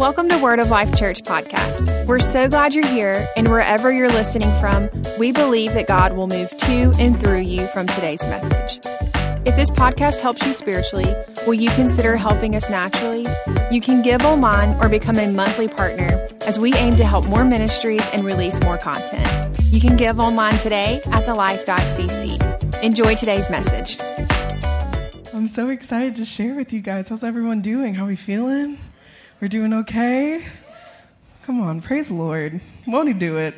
Welcome to Word of Life Church podcast. We're so glad you're here, and wherever you're listening from, we believe that God will move to and through you from today's message. If this podcast helps you spiritually, will you consider helping us naturally? You can give online or become a monthly partner as we aim to help more ministries and release more content. You can give online today at thelife.cc. Enjoy today's message. I'm so excited to share with you guys. How's everyone doing? How are we feeling? We're doing okay? Come on, praise the Lord. Won't He do it?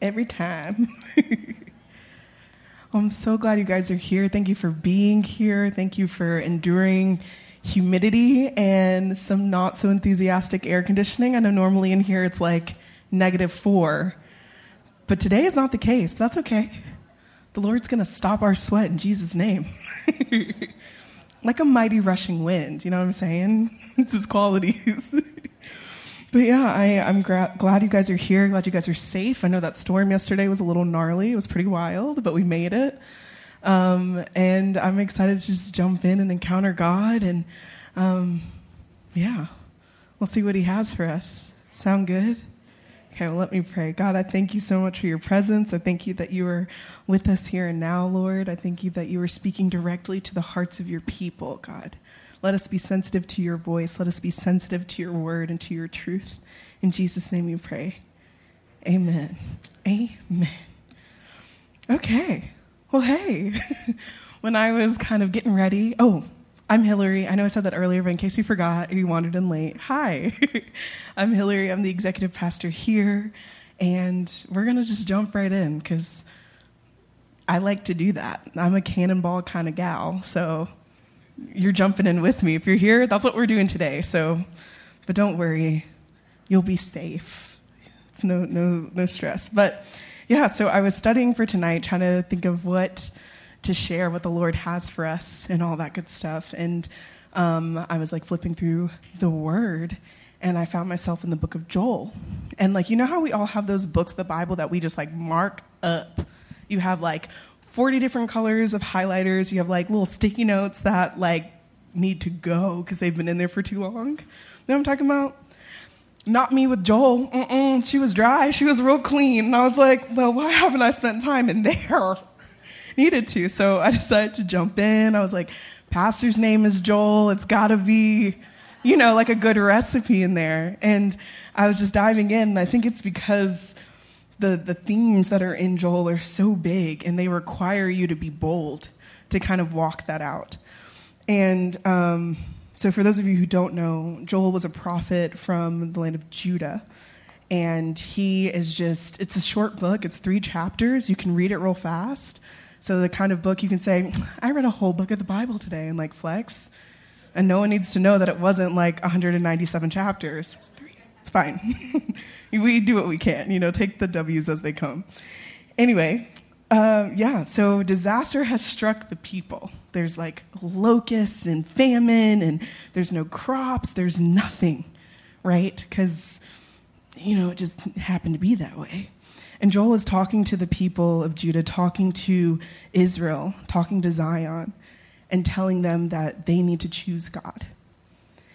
Every time. I'm so glad you guys are here. Thank you for being here. Thank you for enduring humidity and some not so enthusiastic air conditioning. I know normally in here it's like negative four, but today is not the case, but that's okay. The Lord's going to stop our sweat in Jesus' name. like a mighty rushing wind. You know what I'm saying? it's his qualities. but yeah, I, am gra- glad you guys are here. Glad you guys are safe. I know that storm yesterday was a little gnarly. It was pretty wild, but we made it. Um, and I'm excited to just jump in and encounter God. And um, yeah, we'll see what He has for us. Sound good? Okay, well, let me pray. God, I thank you so much for your presence. I thank you that you are with us here and now, Lord. I thank you that you are speaking directly to the hearts of your people, God. Let us be sensitive to your voice. Let us be sensitive to your word and to your truth. In Jesus' name we pray. Amen. Amen. Okay. Well, hey, when I was kind of getting ready, oh, I'm Hillary. I know I said that earlier, but in case you forgot or you wandered in late, hi. I'm Hillary. I'm the executive pastor here. And we're going to just jump right in because I like to do that. I'm a cannonball kind of gal. So you're jumping in with me. If you're here, that's what we're doing today. So, but don't worry, you'll be safe. It's no, no, no stress. But yeah, so I was studying for tonight, trying to think of what to share what the Lord has for us and all that good stuff. And um, I was like flipping through the Word, and I found myself in the book of Joel. And like, you know how we all have those books, the Bible, that we just like mark up? You have like 40 different colors of highlighters. You have like little sticky notes that like need to go because they've been in there for too long. You know what I'm talking about? Not me with Joel. Mm-mm, she was dry. She was real clean. And I was like, well, why haven't I spent time in there? Needed to. So I decided to jump in. I was like, pastor's name is Joel. It's got to be, you know, like a good recipe in there. And I was just diving in. And I think it's because the, the themes that are in Joel are so big and they require you to be bold to kind of walk that out. And um, so, for those of you who don't know, Joel was a prophet from the land of Judah. And he is just, it's a short book, it's three chapters. You can read it real fast. So the kind of book you can say, I read a whole book of the Bible today and like flex. And no one needs to know that it wasn't like 197 chapters. It's three. It's fine. we do what we can, you know, take the W's as they come. Anyway, um, yeah, so disaster has struck the people. There's like locusts and famine, and there's no crops, there's nothing, right? Because, you know, it just happened to be that way. And Joel is talking to the people of Judah, talking to Israel, talking to Zion, and telling them that they need to choose God.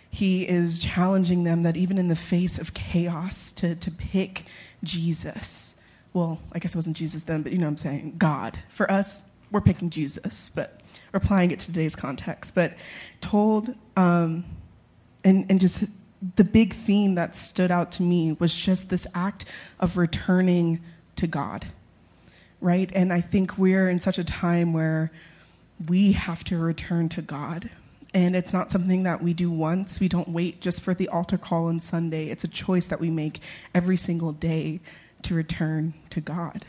He is challenging them that even in the face of chaos, to, to pick Jesus. Well, I guess it wasn't Jesus then, but you know what I'm saying? God. For us, we're picking Jesus, but we're applying it to today's context. But told, um, and, and just the big theme that stood out to me was just this act of returning to God, right? And I think we're in such a time where we have to return to God. And it's not something that we do once. We don't wait just for the altar call on Sunday. It's a choice that we make every single day to return to God.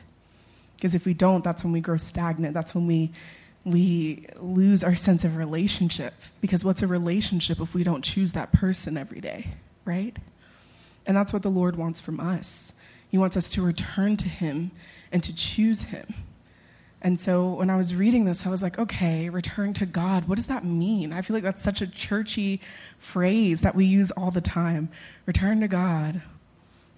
Because if we don't, that's when we grow stagnant. That's when we we lose our sense of relationship. Because what's a relationship if we don't choose that person every day, right? And that's what the Lord wants from us. He wants us to return to Him and to choose Him. And so when I was reading this, I was like, okay, return to God. What does that mean? I feel like that's such a churchy phrase that we use all the time. Return to God.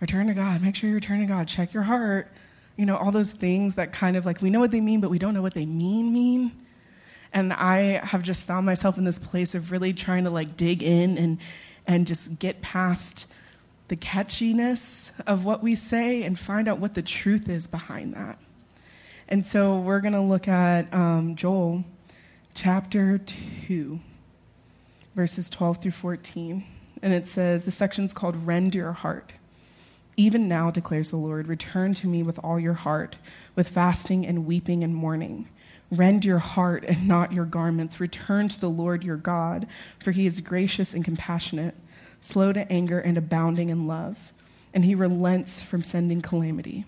Return to God. Make sure you return to God. Check your heart. You know, all those things that kind of like we know what they mean, but we don't know what they mean mean. And I have just found myself in this place of really trying to like dig in and and just get past the catchiness of what we say and find out what the truth is behind that. And so we're going to look at um, Joel chapter 2, verses 12 through 14. And it says, the section's called Rend Your Heart. Even now, declares the Lord, return to me with all your heart, with fasting and weeping and mourning. Rend your heart and not your garments. Return to the Lord your God, for he is gracious and compassionate, slow to anger and abounding in love, and he relents from sending calamity.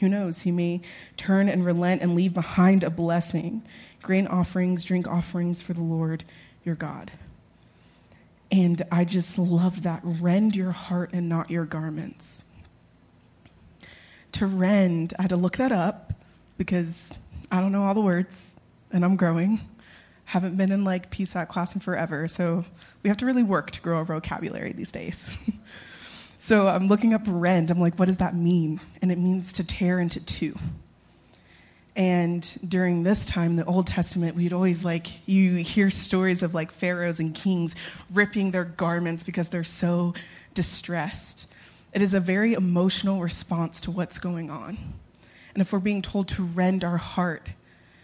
Who knows? He may turn and relent and leave behind a blessing, grain offerings, drink offerings for the Lord your God. And I just love that. Rend your heart and not your garments to rend, I had to look that up because I don't know all the words and I'm growing. Haven't been in like PSAT class in forever, so we have to really work to grow our vocabulary these days. so I'm looking up rend. I'm like, what does that mean? And it means to tear into two. And during this time, the Old Testament, we'd always like, you hear stories of like pharaohs and kings ripping their garments because they're so distressed. It is a very emotional response to what's going on. And if we're being told to rend our heart,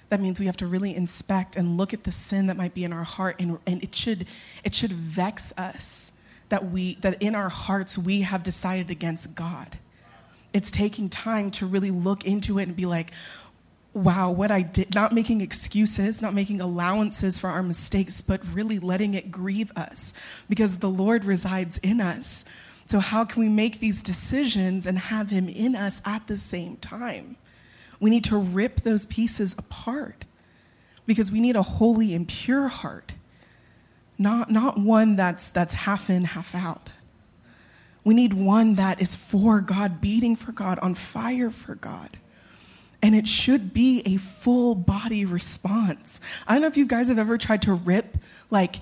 that means we have to really inspect and look at the sin that might be in our heart and, and it should it should vex us that we that in our hearts we have decided against God. It's taking time to really look into it and be like, wow, what I did, not making excuses, not making allowances for our mistakes, but really letting it grieve us because the Lord resides in us. So, how can we make these decisions and have Him in us at the same time? We need to rip those pieces apart because we need a holy and pure heart, not, not one that's, that's half in, half out. We need one that is for God, beating for God, on fire for God. And it should be a full body response. I don't know if you guys have ever tried to rip like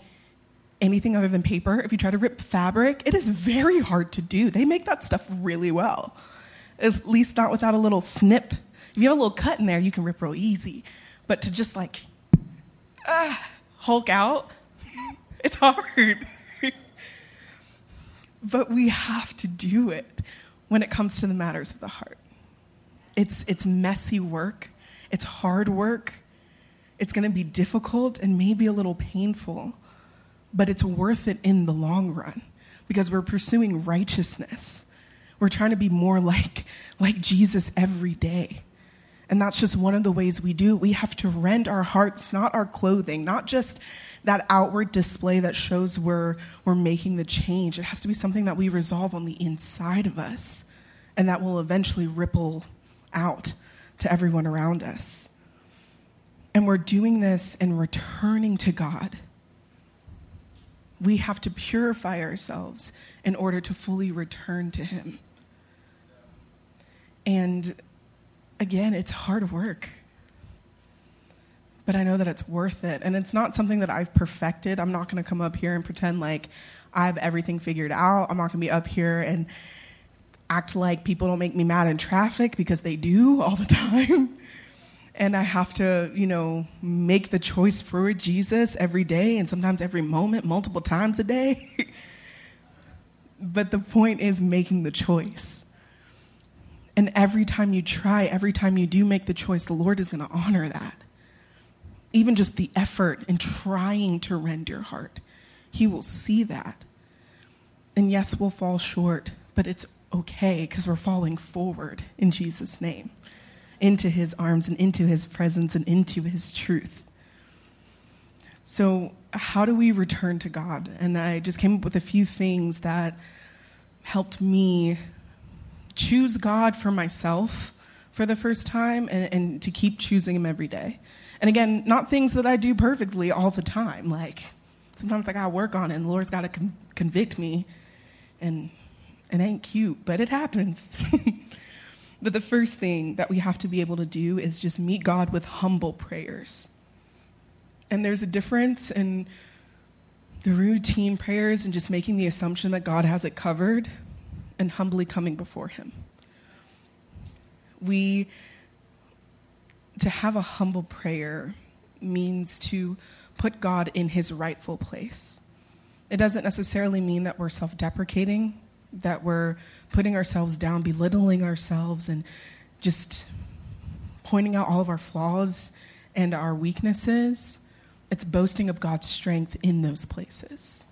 anything other than paper, if you try to rip fabric, it is very hard to do. They make that stuff really well, at least not without a little snip. If you have a little cut in there, you can rip real easy. But to just like uh, hulk out, it's hard. but we have to do it when it comes to the matters of the heart. It's, it's messy work, it's hard work, it's going to be difficult and maybe a little painful but it's worth it in the long run because we're pursuing righteousness. We're trying to be more like, like Jesus every day. And that's just one of the ways we do. We have to rend our hearts, not our clothing, not just that outward display that shows we're, we're making the change. It has to be something that we resolve on the inside of us and that will eventually ripple out to everyone around us. And we're doing this and returning to God we have to purify ourselves in order to fully return to Him. And again, it's hard work. But I know that it's worth it. And it's not something that I've perfected. I'm not going to come up here and pretend like I have everything figured out. I'm not going to be up here and act like people don't make me mad in traffic because they do all the time and I have to, you know, make the choice for Jesus every day and sometimes every moment, multiple times a day. but the point is making the choice. And every time you try, every time you do make the choice, the Lord is going to honor that. Even just the effort in trying to rend your heart, He will see that. And yes, we'll fall short, but it's okay because we're falling forward in Jesus' name into his arms and into his presence and into his truth. So, how do we return to God? And I just came up with a few things that helped me choose God for myself for the first time and, and to keep choosing Him every day. And again, not things that I do perfectly all the time. Like, sometimes I gotta work on it, and the Lord's gotta con- convict me. And it ain't cute, but it happens. But the first thing that we have to be able to do is just meet God with humble prayers. And there's a difference in the routine prayers and just making the assumption that God has it covered and humbly coming before Him. We, to have a humble prayer means to put God in His rightful place. It doesn't necessarily mean that we're self deprecating, that we're putting ourselves down, belittling ourselves, and just pointing out all of our flaws and our weaknesses. It's boasting of God's strength in those places.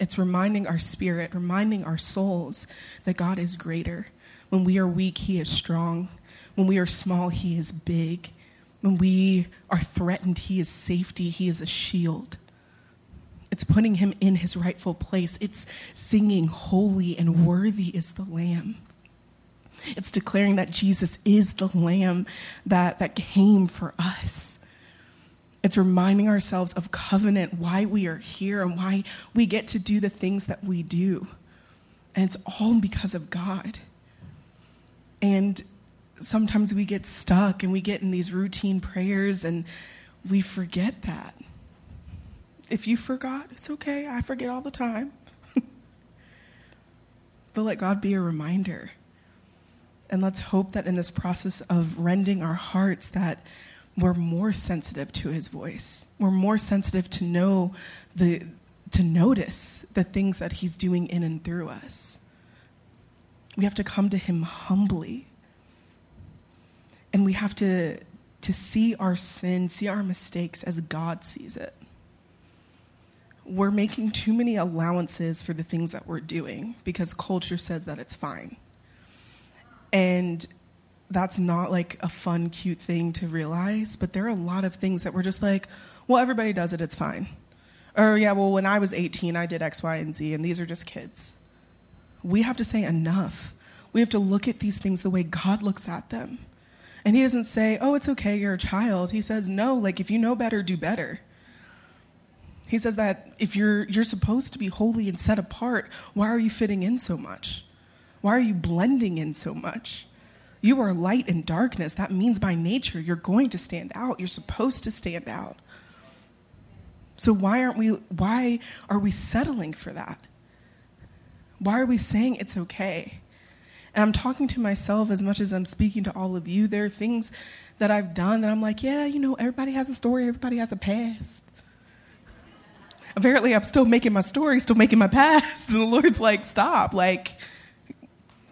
It's reminding our spirit, reminding our souls that God is greater. When we are weak, He is strong. When we are small, He is big. When we are threatened, He is safety, He is a shield. It's putting Him in His rightful place. It's singing, Holy and worthy is the Lamb. It's declaring that Jesus is the Lamb that, that came for us. It's reminding ourselves of covenant, why we are here, and why we get to do the things that we do. And it's all because of God. And sometimes we get stuck and we get in these routine prayers and we forget that. If you forgot, it's okay. I forget all the time. but let God be a reminder. And let's hope that in this process of rending our hearts that we're more sensitive to his voice. We're more sensitive to know the to notice the things that he's doing in and through us. We have to come to him humbly and we have to, to see our sin, see our mistakes as God sees it. We're making too many allowances for the things that we're doing because culture says that it's fine. And that's not like a fun, cute thing to realize, but there are a lot of things that we're just like, well, everybody does it, it's fine. Or, yeah, well, when I was 18, I did X, Y, and Z, and these are just kids. We have to say enough. We have to look at these things the way God looks at them. And he doesn't say, oh, it's okay, you're a child. He says, no, like if you know better, do better. He says that if you're, you're supposed to be holy and set apart, why are you fitting in so much? Why are you blending in so much? You are light in darkness. That means by nature you're going to stand out. You're supposed to stand out. So why aren't we why are we settling for that? Why are we saying it's okay? And I'm talking to myself as much as I'm speaking to all of you. There are things that I've done that I'm like, yeah, you know, everybody has a story, everybody has a past. Apparently, I'm still making my story, still making my past. And the Lord's like, stop, like,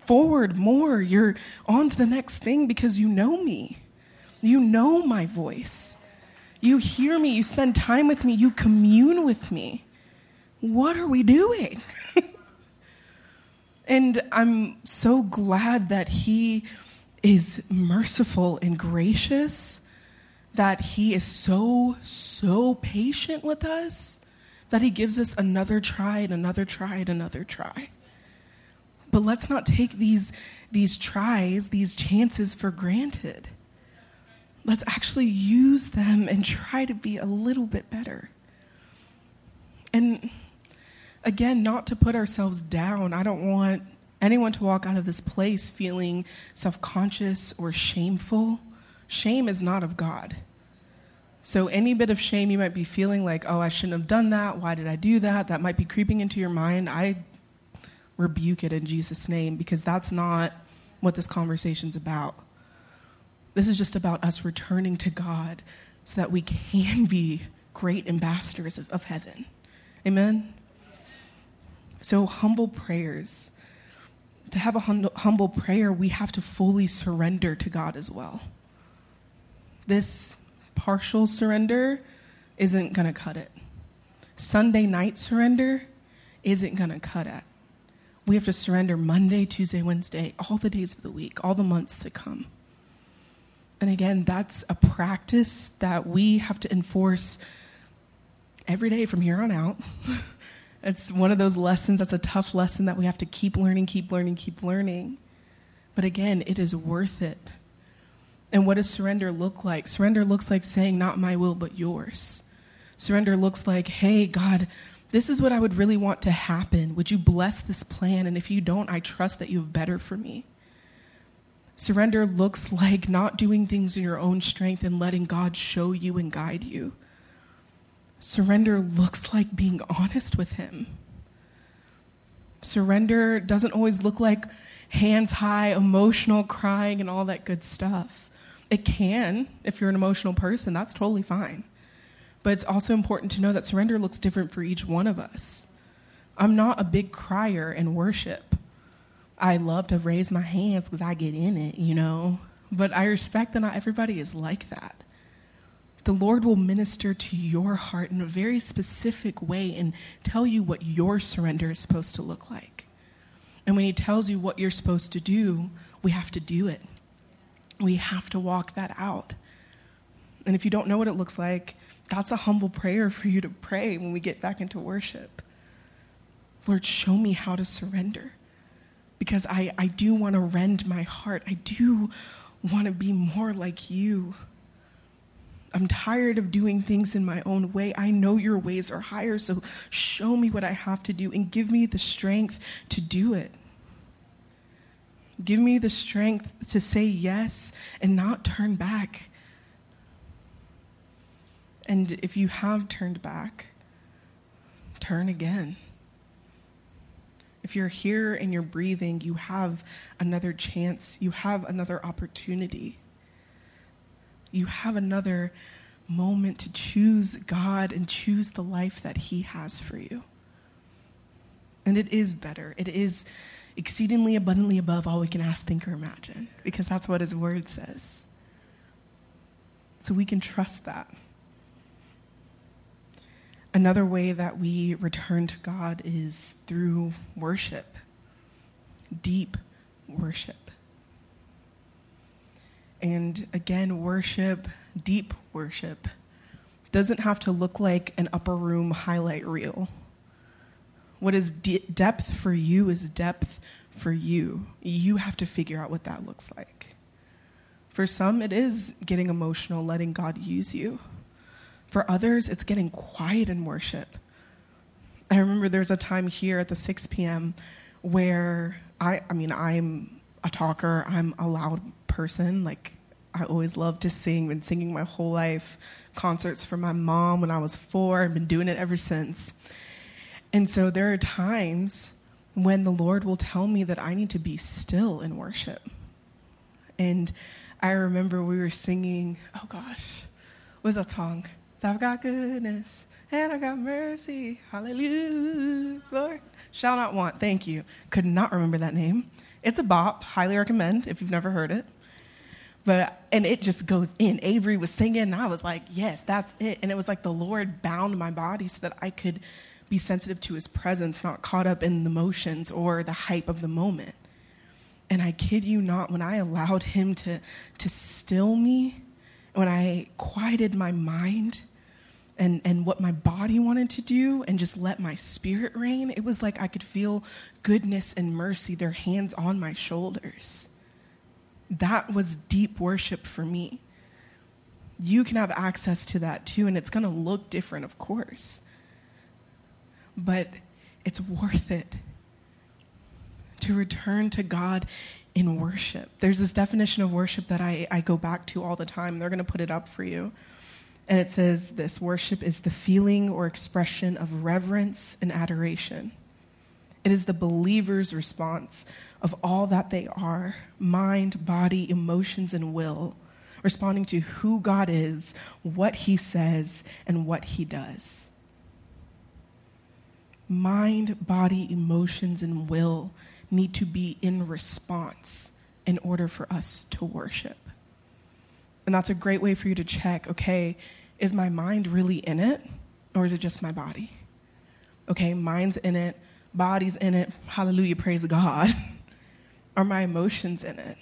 forward more. You're on to the next thing because you know me. You know my voice. You hear me. You spend time with me. You commune with me. What are we doing? And I'm so glad that He is merciful and gracious, that He is so, so patient with us, that He gives us another try and another try and another try. But let's not take these, these tries, these chances for granted. Let's actually use them and try to be a little bit better. And again, not to put ourselves down. I don't want anyone to walk out of this place feeling self conscious or shameful. Shame is not of God. So, any bit of shame you might be feeling like, oh, I shouldn't have done that. Why did I do that? That might be creeping into your mind. I rebuke it in Jesus' name because that's not what this conversation's about. This is just about us returning to God so that we can be great ambassadors of, of heaven. Amen? So, humble prayers. To have a hum- humble prayer, we have to fully surrender to God as well. This partial surrender isn't going to cut it. Sunday night surrender isn't going to cut it. We have to surrender Monday, Tuesday, Wednesday, all the days of the week, all the months to come. And again, that's a practice that we have to enforce every day from here on out. It's one of those lessons that's a tough lesson that we have to keep learning, keep learning, keep learning. But again, it is worth it. And what does surrender look like? Surrender looks like saying, Not my will, but yours. Surrender looks like, Hey, God, this is what I would really want to happen. Would you bless this plan? And if you don't, I trust that you have better for me. Surrender looks like not doing things in your own strength and letting God show you and guide you. Surrender looks like being honest with Him. Surrender doesn't always look like hands high, emotional crying, and all that good stuff. It can, if you're an emotional person, that's totally fine. But it's also important to know that surrender looks different for each one of us. I'm not a big crier in worship. I love to raise my hands because I get in it, you know. But I respect that not everybody is like that. The Lord will minister to your heart in a very specific way and tell you what your surrender is supposed to look like. And when He tells you what you're supposed to do, we have to do it. We have to walk that out. And if you don't know what it looks like, that's a humble prayer for you to pray when we get back into worship. Lord, show me how to surrender because I, I do want to rend my heart. I do want to be more like you. I'm tired of doing things in my own way. I know your ways are higher, so show me what I have to do and give me the strength to do it. Give me the strength to say yes and not turn back. And if you have turned back, turn again. If you're here and you're breathing, you have another chance, you have another opportunity. You have another moment to choose God and choose the life that He has for you. And it is better. It is exceedingly abundantly above all we can ask, think, or imagine, because that's what His Word says. So we can trust that. Another way that we return to God is through worship, deep worship. And again, worship, deep worship, doesn't have to look like an upper room highlight reel. What is de- depth for you is depth for you. You have to figure out what that looks like. For some, it is getting emotional, letting God use you. For others, it's getting quiet in worship. I remember there's a time here at the 6 p.m. where I, I mean, I'm a talker, I'm a loud person. Like, I always loved to sing, been singing my whole life, concerts for my mom when I was four, I've been doing it ever since. And so there are times when the Lord will tell me that I need to be still in worship. And I remember we were singing, oh gosh, what was that song? So I've got goodness and I got mercy. Hallelujah, Lord. Shall not want. Thank you. Could not remember that name. It's a bop. Highly recommend if you've never heard it. But and it just goes in. Avery was singing, and I was like, yes, that's it. And it was like the Lord bound my body so that I could be sensitive to his presence, not caught up in the motions or the hype of the moment. And I kid you not, when I allowed him to, to still me, when I quieted my mind and, and what my body wanted to do and just let my spirit reign, it was like I could feel goodness and mercy, their hands on my shoulders. That was deep worship for me. You can have access to that too, and it's going to look different, of course but it's worth it to return to God in worship. There's this definition of worship that I, I go back to all the time. They're going to put it up for you. And it says this worship is the feeling or expression of reverence and adoration. It is the believer's response of all that they are mind, body, emotions, and will, responding to who God is, what He says, and what He does mind, body, emotions, and will need to be in response in order for us to worship. And that's a great way for you to check okay, is my mind really in it, or is it just my body? Okay, mind's in it, body's in it, hallelujah, praise God. Are my emotions in it?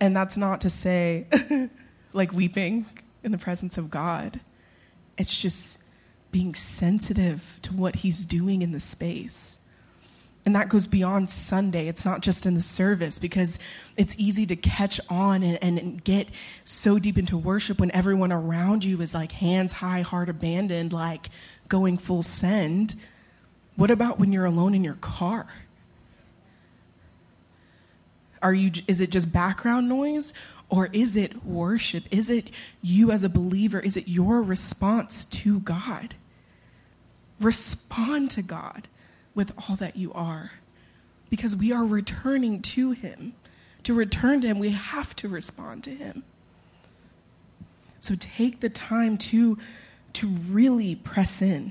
And that's not to say like weeping in the presence of God. It's just being sensitive to what he's doing in the space. And that goes beyond Sunday. It's not just in the service because it's easy to catch on and, and, get so deep into worship when everyone around you is like hands high, heart abandoned, like going full send. What about when you're alone in your car? Are you, is it just background noise or is it worship? Is it you as a believer? Is it your response to God? Respond to God with all that you are because we are returning to Him. To return to Him, we have to respond to Him. So take the time to, to really press in.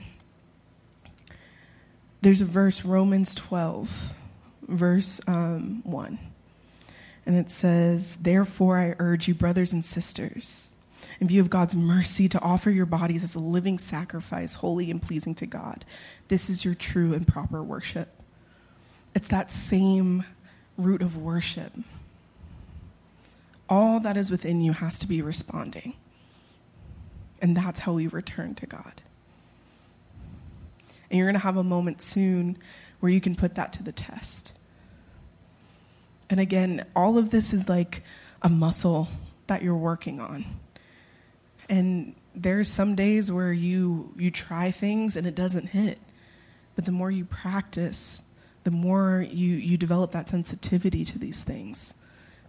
there's a verse, Romans 12, verse um, 1. And it says, Therefore, I urge you, brothers and sisters, in view of God's mercy, to offer your bodies as a living sacrifice, holy and pleasing to God. This is your true and proper worship. It's that same root of worship. All that is within you has to be responding. And that's how we return to God. And you're going to have a moment soon where you can put that to the test. And again, all of this is like a muscle that you're working on. And there's some days where you you try things and it doesn't hit. But the more you practice, the more you you develop that sensitivity to these things.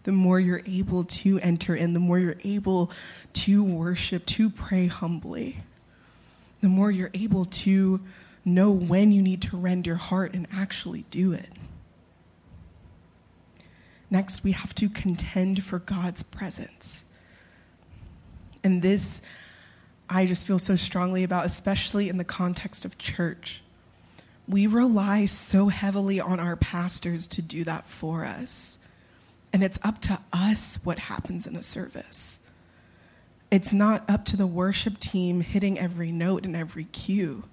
The more you're able to enter in, the more you're able to worship, to pray humbly. The more you're able to know when you need to rend your heart and actually do it. Next, we have to contend for God's presence. And this, I just feel so strongly about, especially in the context of church. We rely so heavily on our pastors to do that for us. And it's up to us what happens in a service. It's not up to the worship team hitting every note and every cue.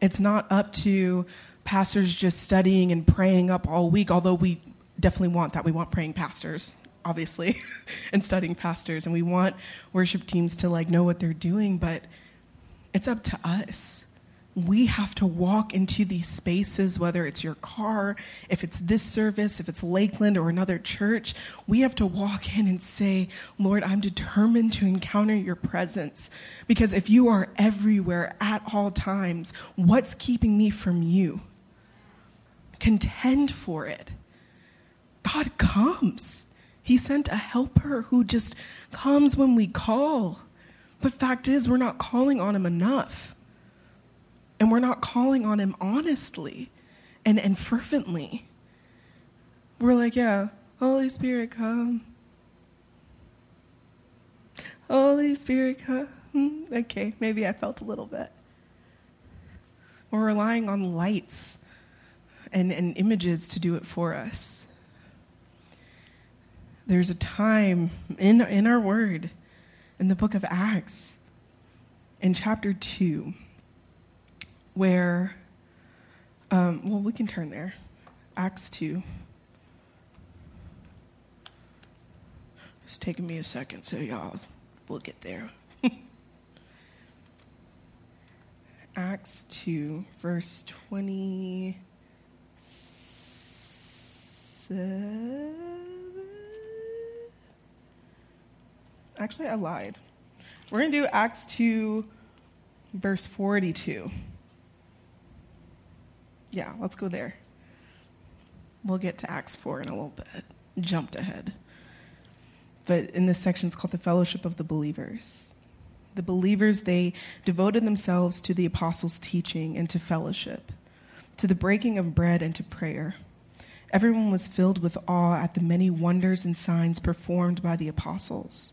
It's not up to pastors just studying and praying up all week, although we definitely want that. We want praying pastors, obviously, and studying pastors, and we want worship teams to like know what they're doing, but it's up to us. We have to walk into these spaces, whether it's your car, if it's this service, if it's Lakeland or another church. We have to walk in and say, Lord, I'm determined to encounter your presence. Because if you are everywhere at all times, what's keeping me from you? Contend for it. God comes. He sent a helper who just comes when we call. But fact is, we're not calling on him enough. And we're not calling on him honestly and, and fervently. We're like, yeah, Holy Spirit, come. Holy Spirit, come. Okay, maybe I felt a little bit. We're relying on lights and, and images to do it for us there's a time in, in our word, in the book of Acts, in chapter 2, where, um, well, we can turn there. Acts 2. It's taking me a second, so y'all, we'll get there. Acts 2, verse 27. Actually, I lied. We're going to do Acts 2, verse 42. Yeah, let's go there. We'll get to Acts 4 in a little bit. Jumped ahead. But in this section, it's called the Fellowship of the Believers. The believers, they devoted themselves to the apostles' teaching and to fellowship, to the breaking of bread and to prayer. Everyone was filled with awe at the many wonders and signs performed by the apostles.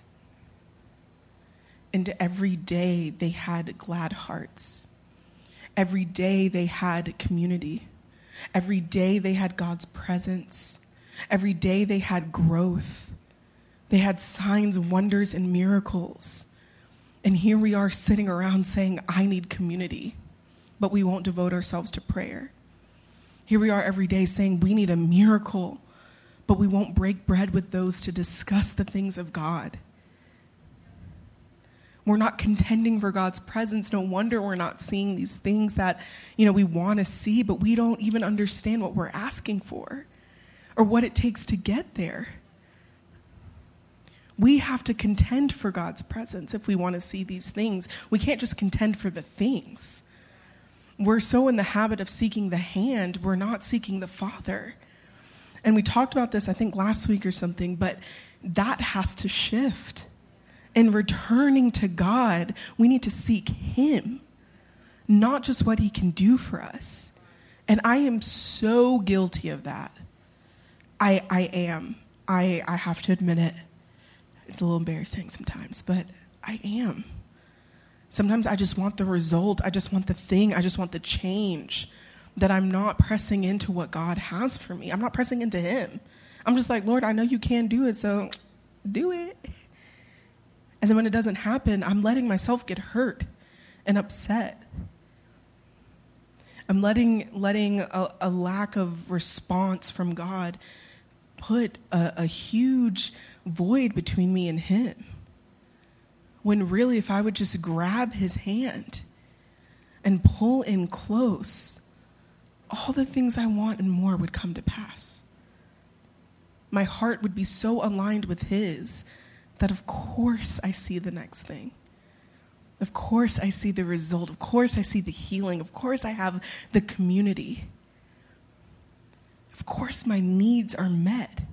And every day they had glad hearts. Every day they had community. Every day they had God's presence. Every day they had growth. They had signs, wonders, and miracles. And here we are sitting around saying, I need community, but we won't devote ourselves to prayer. Here we are every day saying, We need a miracle, but we won't break bread with those to discuss the things of God. We're not contending for God's presence. No wonder we're not seeing these things that, you know, we want to see, but we don't even understand what we're asking for or what it takes to get there. We have to contend for God's presence if we want to see these things. We can't just contend for the things. we're so in the habit of seeking the hand, we're not seeking the Father. And we talked about this, I think, last week or something, but that has to shift. In returning to God, we need to seek Him, not just what He can do for us. And I am so guilty of that. I, I am. I, I have to admit it. It's a little embarrassing sometimes, but I am. Sometimes I just want the result. I just want the thing. I just want the change. That I'm not pressing into what God has for me. I'm not pressing into Him. I'm just like, Lord, I know you can do it, so do it. And then when it doesn't happen, I'm letting myself get hurt and upset. I'm letting letting a, a lack of response from God put a, a huge void between me and Him. When really, if I would just grab His hand and pull in close, all the things I want and more would come to pass. My heart would be so aligned with His that of course I see the next thing. Of course I see the result. Of course I see the healing. Of course I have the community. Of course my needs are met.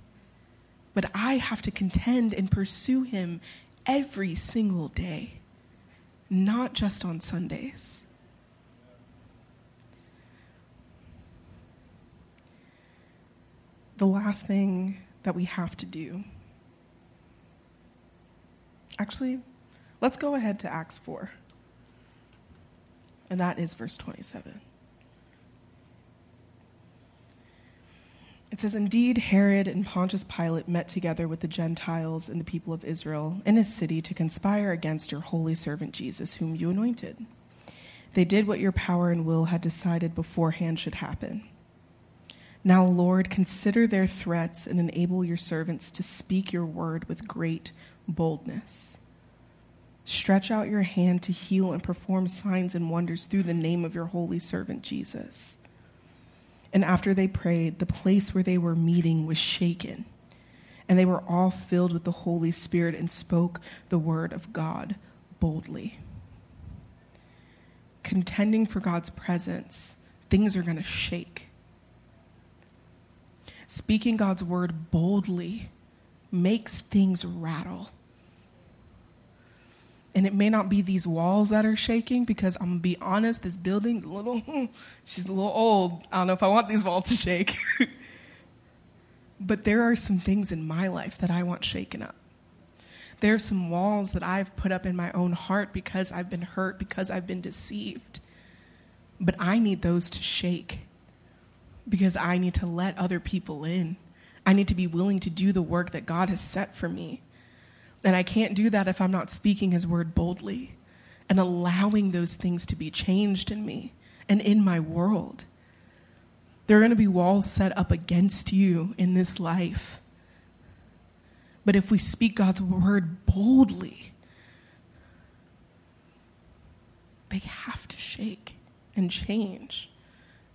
But I have to contend and pursue Him every single day, not just on Sundays. The last thing that we have to do Actually, let's go ahead to Acts 4. And that is verse 27. It says, Indeed, Herod and Pontius Pilate met together with the Gentiles and the people of Israel in his city to conspire against your holy servant Jesus, whom you anointed. They did what your power and will had decided beforehand should happen. Now, Lord, consider their threats and enable your servants to speak your word with great boldness. Stretch out your hand to heal and perform signs and wonders through the name of your holy servant Jesus. And after they prayed, the place where they were meeting was shaken, and they were all filled with the Holy Spirit and spoke the word of God boldly. Contending for God's presence, things are going to shake. Speaking God's word boldly makes things rattle. And it may not be these walls that are shaking because I'm gonna be honest, this building's a little, she's a little old. I don't know if I want these walls to shake. but there are some things in my life that I want shaken up. There are some walls that I've put up in my own heart because I've been hurt, because I've been deceived. But I need those to shake because I need to let other people in. I need to be willing to do the work that God has set for me. And I can't do that if I'm not speaking his word boldly and allowing those things to be changed in me and in my world. There are going to be walls set up against you in this life. But if we speak God's word boldly, they have to shake and change.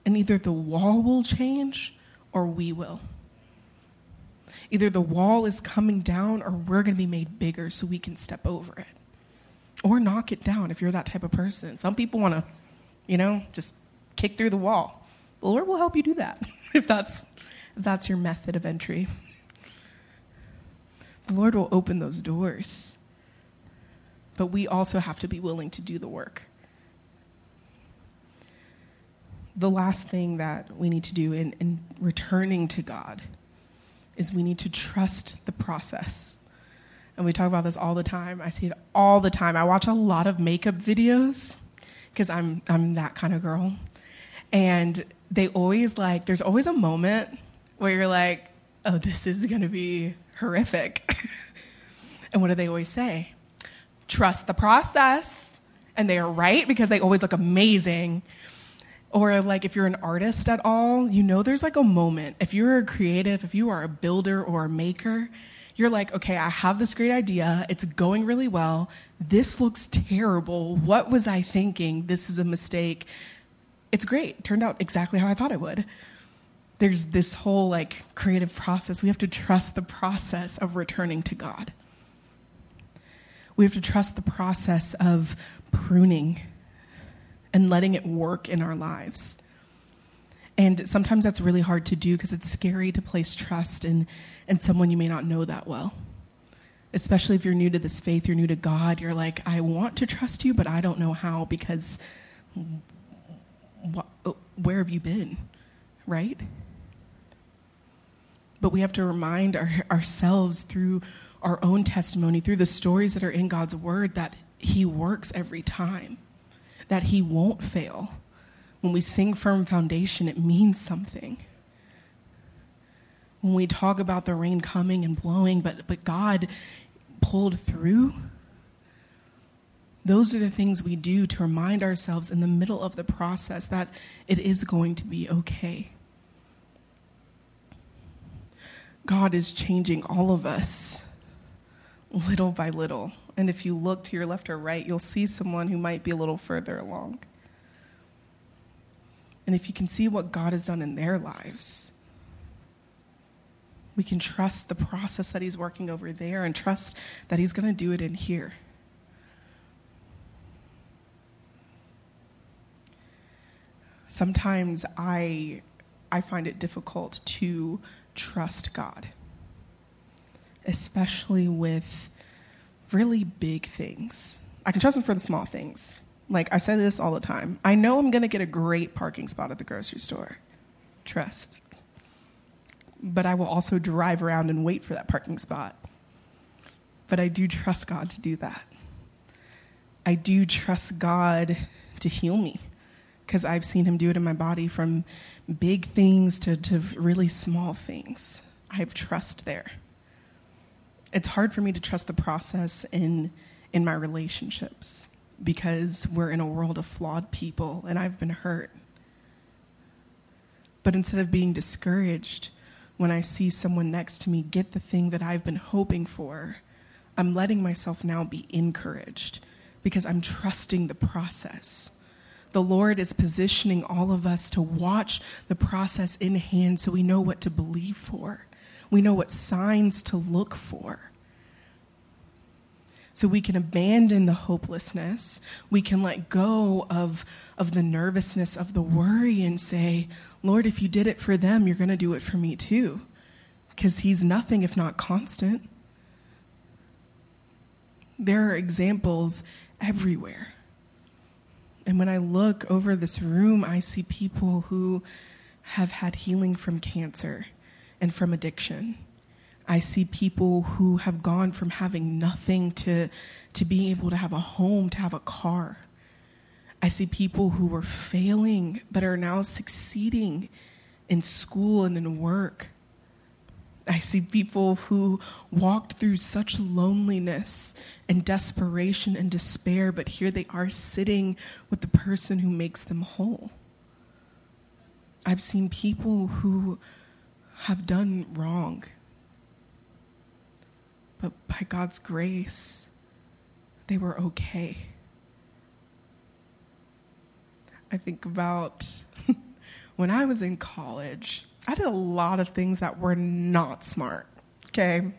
And either the wall will change or we will. Either the wall is coming down or we're going to be made bigger so we can step over it. Or knock it down if you're that type of person. Some people want to, you know, just kick through the wall. The Lord will help you do that if that's if that's your method of entry. The Lord will open those doors. But we also have to be willing to do the work. The last thing that we need to do in, in returning to God is we need to trust the process. And we talk about this all the time. I see it all the time. I watch a lot of makeup videos because I'm I'm that kind of girl. And they always like there's always a moment where you're like, "Oh, this is going to be horrific." and what do they always say? Trust the process. And they are right because they always look amazing or like if you're an artist at all, you know there's like a moment. If you're a creative, if you are a builder or a maker, you're like, okay, I have this great idea. It's going really well. This looks terrible. What was I thinking? This is a mistake. It's great. Turned out exactly how I thought it would. There's this whole like creative process. We have to trust the process of returning to God. We have to trust the process of pruning and letting it work in our lives. And sometimes that's really hard to do because it's scary to place trust in, in someone you may not know that well. Especially if you're new to this faith, you're new to God, you're like, I want to trust you, but I don't know how because wh- where have you been? Right? But we have to remind our, ourselves through our own testimony, through the stories that are in God's word, that He works every time, that He won't fail when we sing firm foundation, it means something. When we talk about the rain coming and blowing, but, but God pulled through, those are the things we do to remind ourselves in the middle of the process that it is going to be okay. God is changing all of us little by little. And if you look to your left or right, you'll see someone who might be a little further along. And if you can see what God has done in their lives, we can trust the process that He's working over there and trust that He's going to do it in here. Sometimes I, I find it difficult to trust God, especially with really big things. I can trust Him for the small things. Like I say this all the time. I know I'm going to get a great parking spot at the grocery store. Trust. But I will also drive around and wait for that parking spot. But I do trust God to do that. I do trust God to heal me because I've seen Him do it in my body from big things to, to really small things. I have trust there. It's hard for me to trust the process in, in my relationships because we're in a world of flawed people and I've been hurt. But instead of being discouraged when I see someone next to me get the thing that I've been hoping for, I'm letting myself now be encouraged because I'm trusting the process. The Lord is positioning all of us to watch the process in hand so we know what to believe for. We know what signs to look for so we can abandon the hopelessness. We can let go of, of the nervousness, of the worry, and say, Lord, if you did it for them, you're going to do it for me too. Because He's nothing if not constant. There are examples everywhere. And when I look over this room, I see people who have had healing from cancer and from addiction I see people who have gone from having nothing to, to being able to have a home, to have a car. I see people who were failing but are now succeeding in school and in work. I see people who walked through such loneliness and desperation and despair, but here they are sitting with the person who makes them whole. I've seen people who have done wrong but by God's grace, they were okay. I think about when I was in college, I did a lot of things that were not smart, okay?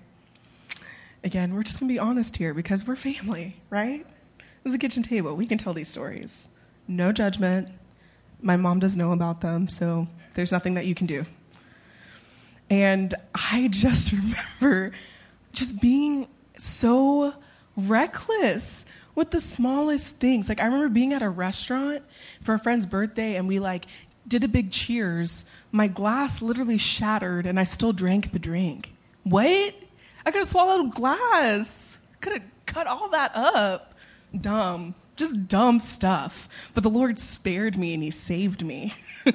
Again, we're just gonna be honest here because we're family, right? This is a kitchen table. We can tell these stories. No judgment. My mom does know about them, so there's nothing that you can do. And I just remember just being so reckless with the smallest things. Like I remember being at a restaurant for a friend's birthday and we like did a big cheers. My glass literally shattered and I still drank the drink. What? I could have swallowed a glass. Could have cut all that up. Dumb. Just dumb stuff. But the Lord spared me and he saved me.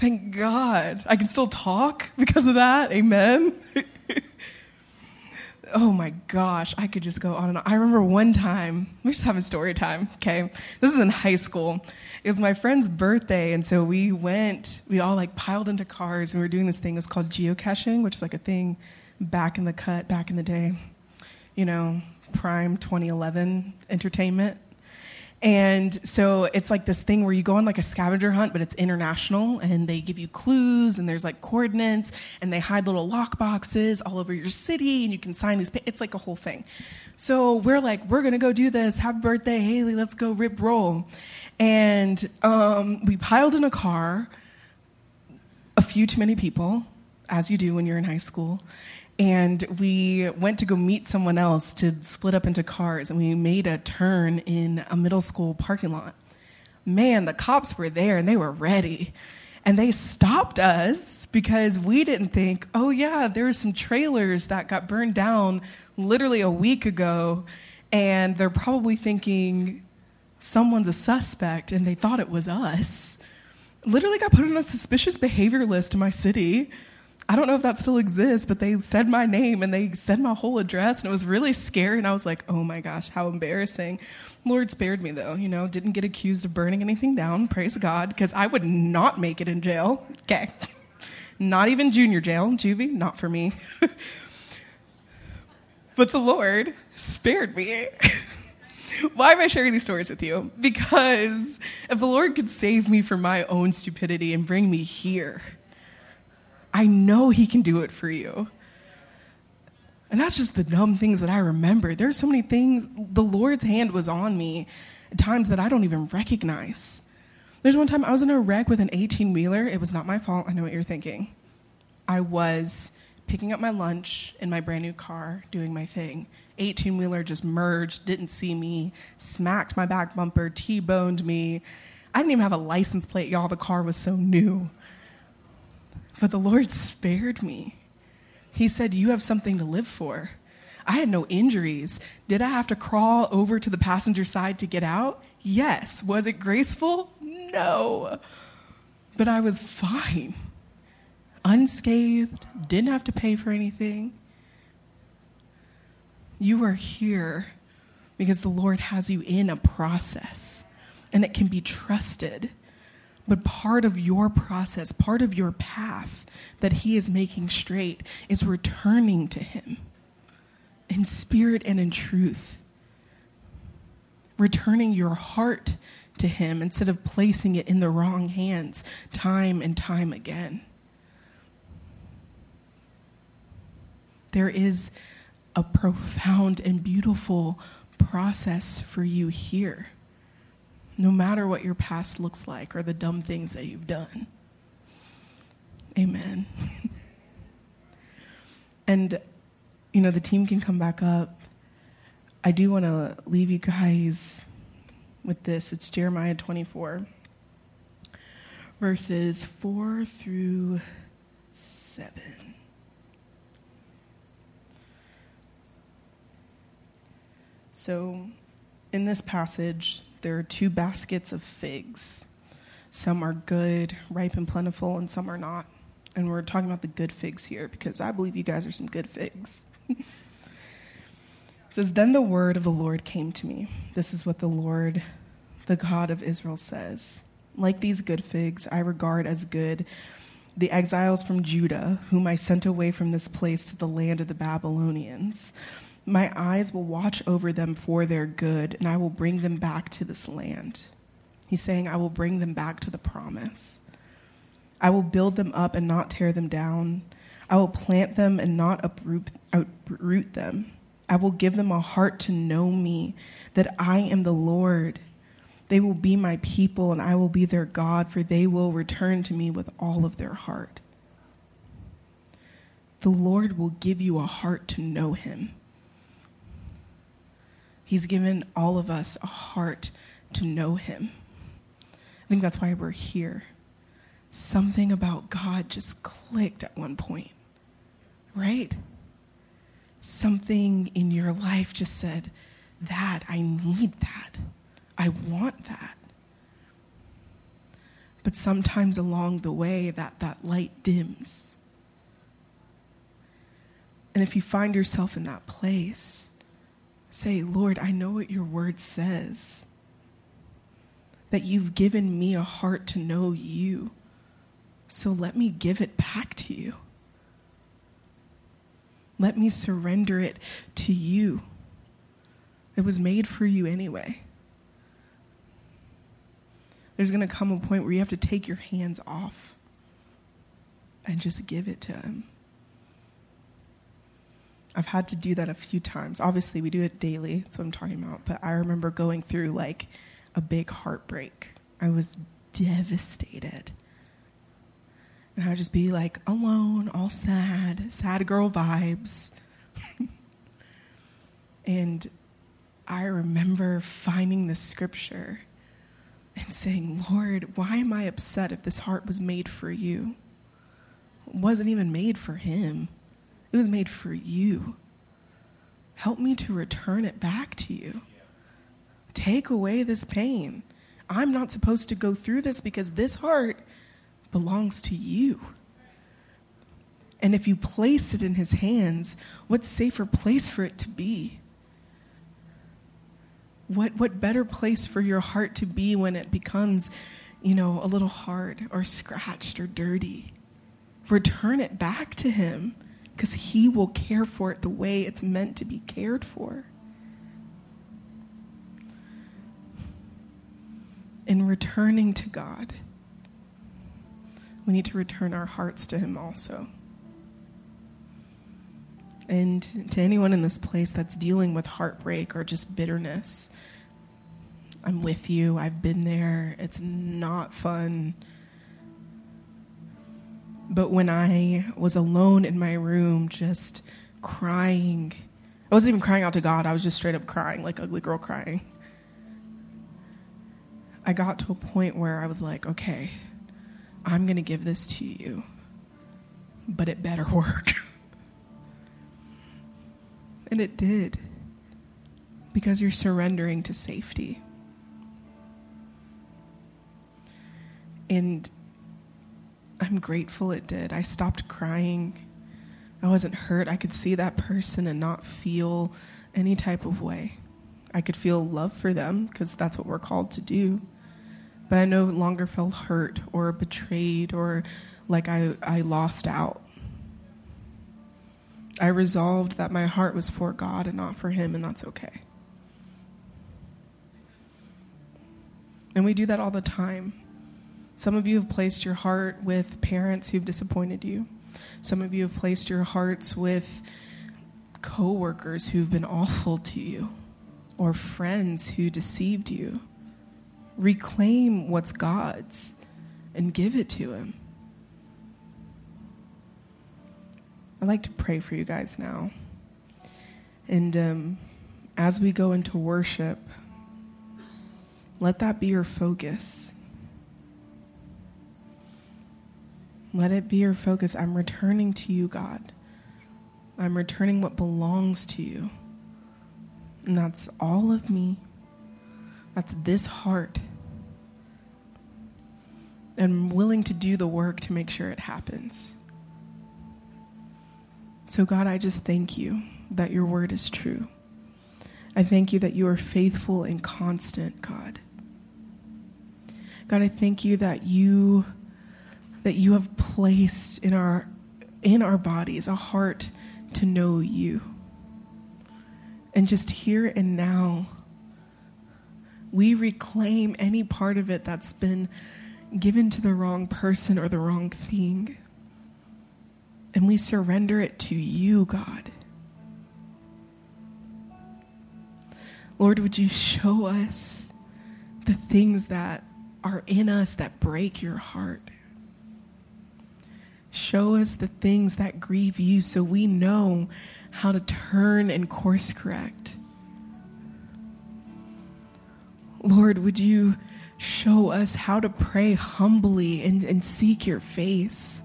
Thank God. I can still talk because of that. Amen. oh my gosh, I could just go on and on. I remember one time, we're just having story time, okay? This is in high school. It was my friend's birthday, and so we went, we all like piled into cars, and we were doing this thing. It was called geocaching, which is like a thing back in the cut, back in the day, you know, prime 2011 entertainment. And so it's like this thing where you go on like a scavenger hunt, but it's international, and they give you clues, and there's like coordinates, and they hide little lock boxes all over your city, and you can sign these. Pa- it's like a whole thing. So we're like, we're gonna go do this. Happy birthday, Haley! Let's go rip roll. And um, we piled in a car, a few too many people, as you do when you're in high school and we went to go meet someone else to split up into cars and we made a turn in a middle school parking lot. Man the cops were there and they were ready. And they stopped us because we didn't think oh yeah there were some trailers that got burned down literally a week ago and they're probably thinking someone's a suspect and they thought it was us. Literally got put on a suspicious behavior list in my city I don't know if that still exists, but they said my name and they said my whole address, and it was really scary. And I was like, oh my gosh, how embarrassing. Lord spared me though, you know, didn't get accused of burning anything down, praise God, because I would not make it in jail. Okay. not even junior jail, juvie, not for me. but the Lord spared me. Why am I sharing these stories with you? Because if the Lord could save me from my own stupidity and bring me here, I know He can do it for you. And that's just the dumb things that I remember. There's so many things, the Lord's hand was on me at times that I don't even recognize. There's one time I was in a wreck with an 18 wheeler. It was not my fault. I know what you're thinking. I was picking up my lunch in my brand new car, doing my thing. 18 wheeler just merged, didn't see me, smacked my back bumper, T boned me. I didn't even have a license plate, y'all. The car was so new. But the Lord spared me. He said, You have something to live for. I had no injuries. Did I have to crawl over to the passenger side to get out? Yes. Was it graceful? No. But I was fine. Unscathed, didn't have to pay for anything. You are here because the Lord has you in a process and it can be trusted. But part of your process, part of your path that He is making straight is returning to Him in spirit and in truth. Returning your heart to Him instead of placing it in the wrong hands time and time again. There is a profound and beautiful process for you here no matter what your past looks like or the dumb things that you've done. Amen. and, you know, the team can come back up. I do want to leave you guys with this. It's Jeremiah 24, verses 4 through 7. So, in this passage, there are two baskets of figs. Some are good, ripe, and plentiful, and some are not. And we're talking about the good figs here because I believe you guys are some good figs. it says, Then the word of the Lord came to me. This is what the Lord, the God of Israel, says. Like these good figs, I regard as good the exiles from Judah, whom I sent away from this place to the land of the Babylonians. My eyes will watch over them for their good, and I will bring them back to this land. He's saying, I will bring them back to the promise. I will build them up and not tear them down. I will plant them and not uproot, uproot them. I will give them a heart to know me, that I am the Lord. They will be my people, and I will be their God, for they will return to me with all of their heart. The Lord will give you a heart to know him. He's given all of us a heart to know Him. I think that's why we're here. Something about God just clicked at one point, right? Something in your life just said, That, I need that. I want that. But sometimes along the way, that, that light dims. And if you find yourself in that place, Say, Lord, I know what your word says. That you've given me a heart to know you. So let me give it back to you. Let me surrender it to you. It was made for you anyway. There's going to come a point where you have to take your hands off and just give it to Him. I've had to do that a few times. Obviously, we do it daily. That's what I'm talking about. But I remember going through like a big heartbreak. I was devastated. And I'd just be like alone, all sad, sad girl vibes. and I remember finding the scripture and saying, Lord, why am I upset if this heart was made for you? It wasn't even made for him, it was made for you. Help me to return it back to you. Take away this pain. I'm not supposed to go through this because this heart belongs to you. And if you place it in his hands, what safer place for it to be? What, what better place for your heart to be when it becomes, you know, a little hard or scratched or dirty? Return it back to Him because He will care for it the way it's meant to be cared for. In returning to God, we need to return our hearts to Him also. And to anyone in this place that's dealing with heartbreak or just bitterness, I'm with you. I've been there. It's not fun. But when I was alone in my room, just crying, I wasn't even crying out to God, I was just straight up crying, like ugly girl crying. I got to a point where I was like, okay, I'm going to give this to you, but it better work. And it did. Because you're surrendering to safety. And I'm grateful it did. I stopped crying. I wasn't hurt. I could see that person and not feel any type of way. I could feel love for them because that's what we're called to do. But I no longer felt hurt or betrayed or like I, I lost out. I resolved that my heart was for God and not for Him, and that's okay. And we do that all the time. Some of you have placed your heart with parents who've disappointed you. Some of you have placed your hearts with coworkers who've been awful to you or friends who deceived you. Reclaim what's God's and give it to Him. I'd like to pray for you guys now. And um, as we go into worship, let that be your focus. Let it be your focus. I'm returning to you, God. I'm returning what belongs to you. And that's all of me. That's this heart. And I'm willing to do the work to make sure it happens. So, God, I just thank you that your word is true. I thank you that you are faithful and constant, God. God, I thank you that you that you have placed in our in our bodies a heart to know you. And just here and now, we reclaim any part of it that's been given to the wrong person or the wrong thing and we surrender it to you, God. Lord, would you show us the things that are in us that break your heart? Show us the things that grieve you so we know how to turn and course correct. Lord, would you show us how to pray humbly and, and seek your face?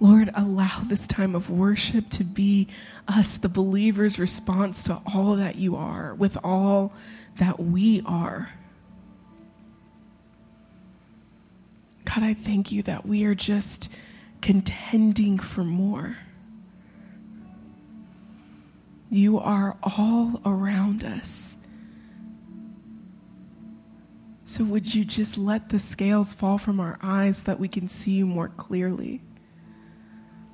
Lord, allow this time of worship to be us, the believer's response to all that you are, with all that we are. God, I thank you that we are just contending for more. You are all around us. So, would you just let the scales fall from our eyes so that we can see you more clearly?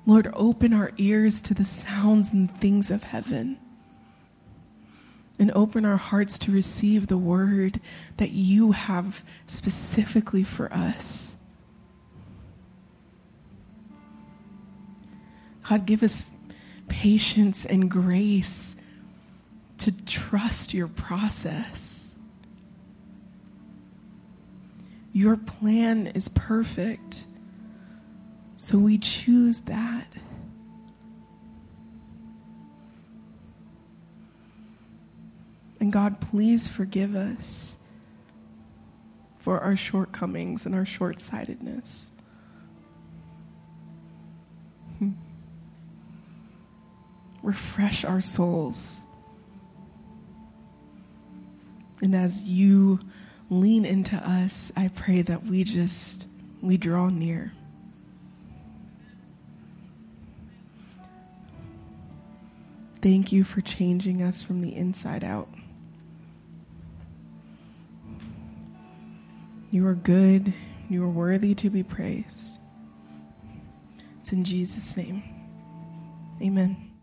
Lord, open our ears to the sounds and things of heaven. and open our hearts to receive the word that you have specifically for us. God, give us patience and grace to trust your process. Your plan is perfect, so we choose that. And God, please forgive us for our shortcomings and our short sightedness. Refresh our souls. And as you lean into us, I pray that we just we draw near. Thank you for changing us from the inside out. You are good. You are worthy to be praised. It's in Jesus' name. Amen.